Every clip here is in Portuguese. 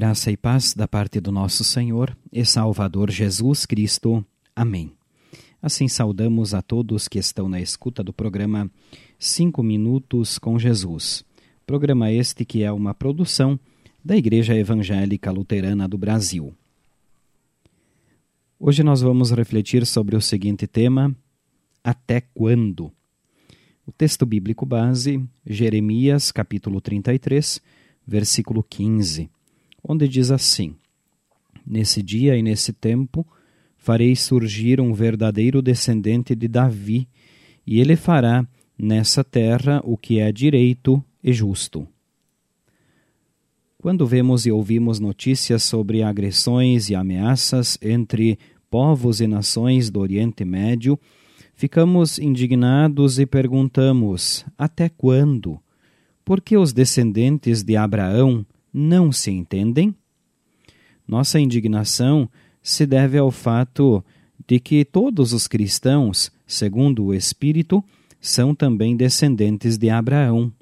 Graça e paz da parte do nosso Senhor e Salvador Jesus Cristo. Amém. Assim saudamos a todos que estão na escuta do programa Cinco Minutos com Jesus. Programa este que é uma produção da Igreja Evangélica Luterana do Brasil. Hoje nós vamos refletir sobre o seguinte tema: Até quando? O texto bíblico base, Jeremias, capítulo 33, versículo 15 onde diz assim: Nesse dia e nesse tempo farei surgir um verdadeiro descendente de Davi, e ele fará nessa terra o que é direito e justo. Quando vemos e ouvimos notícias sobre agressões e ameaças entre povos e nações do Oriente Médio, ficamos indignados e perguntamos: até quando? Por que os descendentes de Abraão não se entendem? Nossa indignação se deve ao fato de que todos os cristãos, segundo o Espírito, são também descendentes de Abraão.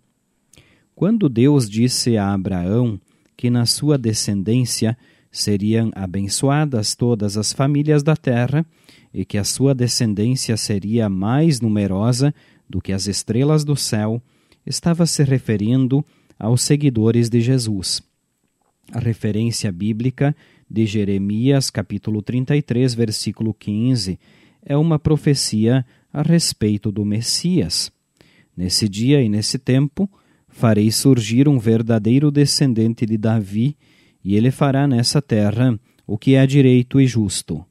Quando Deus disse a Abraão que na sua descendência seriam abençoadas todas as famílias da terra e que a sua descendência seria mais numerosa do que as estrelas do céu, estava se referindo aos seguidores de Jesus. A referência bíblica de Jeremias, capítulo 33, versículo 15, é uma profecia a respeito do Messias. Nesse dia e nesse tempo, farei surgir um verdadeiro descendente de Davi, e ele fará nessa terra o que é direito e justo.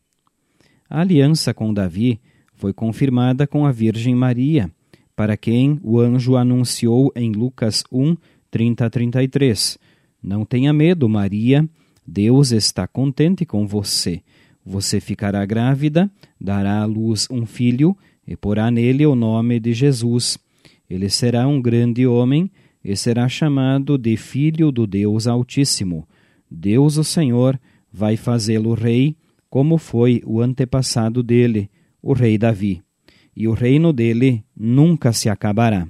A aliança com Davi foi confirmada com a Virgem Maria, para quem o anjo anunciou em Lucas 1, 30 a 33. Não tenha medo, Maria, Deus está contente com você. Você ficará grávida, dará à luz um filho e porá nele o nome de Jesus. Ele será um grande homem e será chamado de Filho do Deus Altíssimo. Deus, o Senhor, vai fazê-lo rei, como foi o antepassado dele, o rei Davi. E o reino dele nunca se acabará.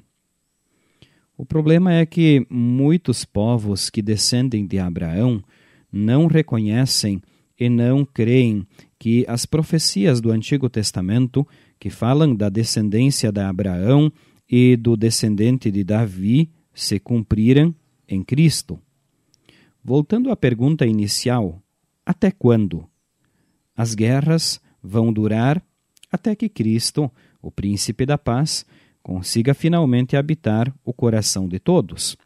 O problema é que muitos povos que descendem de Abraão não reconhecem e não creem que as profecias do Antigo Testamento, que falam da descendência de Abraão e do descendente de Davi, se cumpriram em Cristo. Voltando à pergunta inicial, até quando? As guerras vão durar até que Cristo, o príncipe da paz, consiga finalmente habitar o coração de todos.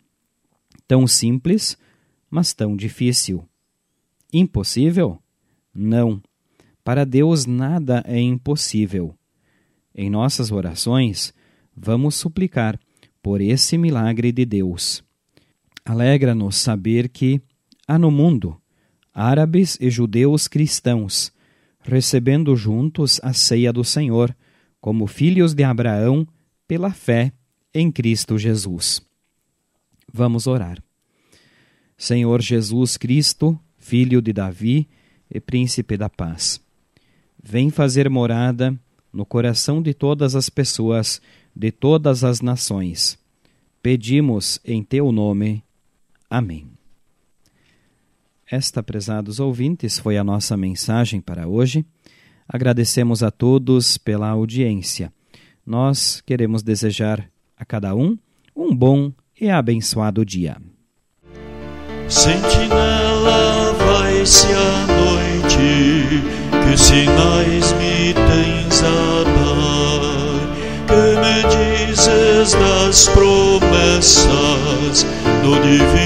Tão simples, mas tão difícil. Impossível? Não. Para Deus nada é impossível. Em nossas orações, vamos suplicar por esse milagre de Deus. Alegra-nos saber que há no mundo árabes e judeus cristãos, recebendo juntos a ceia do Senhor, como filhos de Abraão pela fé em Cristo Jesus. Vamos orar. Senhor Jesus Cristo, Filho de Davi e Príncipe da Paz, vem fazer morada no coração de todas as pessoas de todas as nações. Pedimos em teu nome. Amém. Esta, prezados ouvintes, foi a nossa mensagem para hoje. Agradecemos a todos pela audiência nós queremos desejar a cada um um bom e abençoado dia. Sentinela, vai-se a noite, que sinais me tens a dar? Que me dizes das promessas do divino?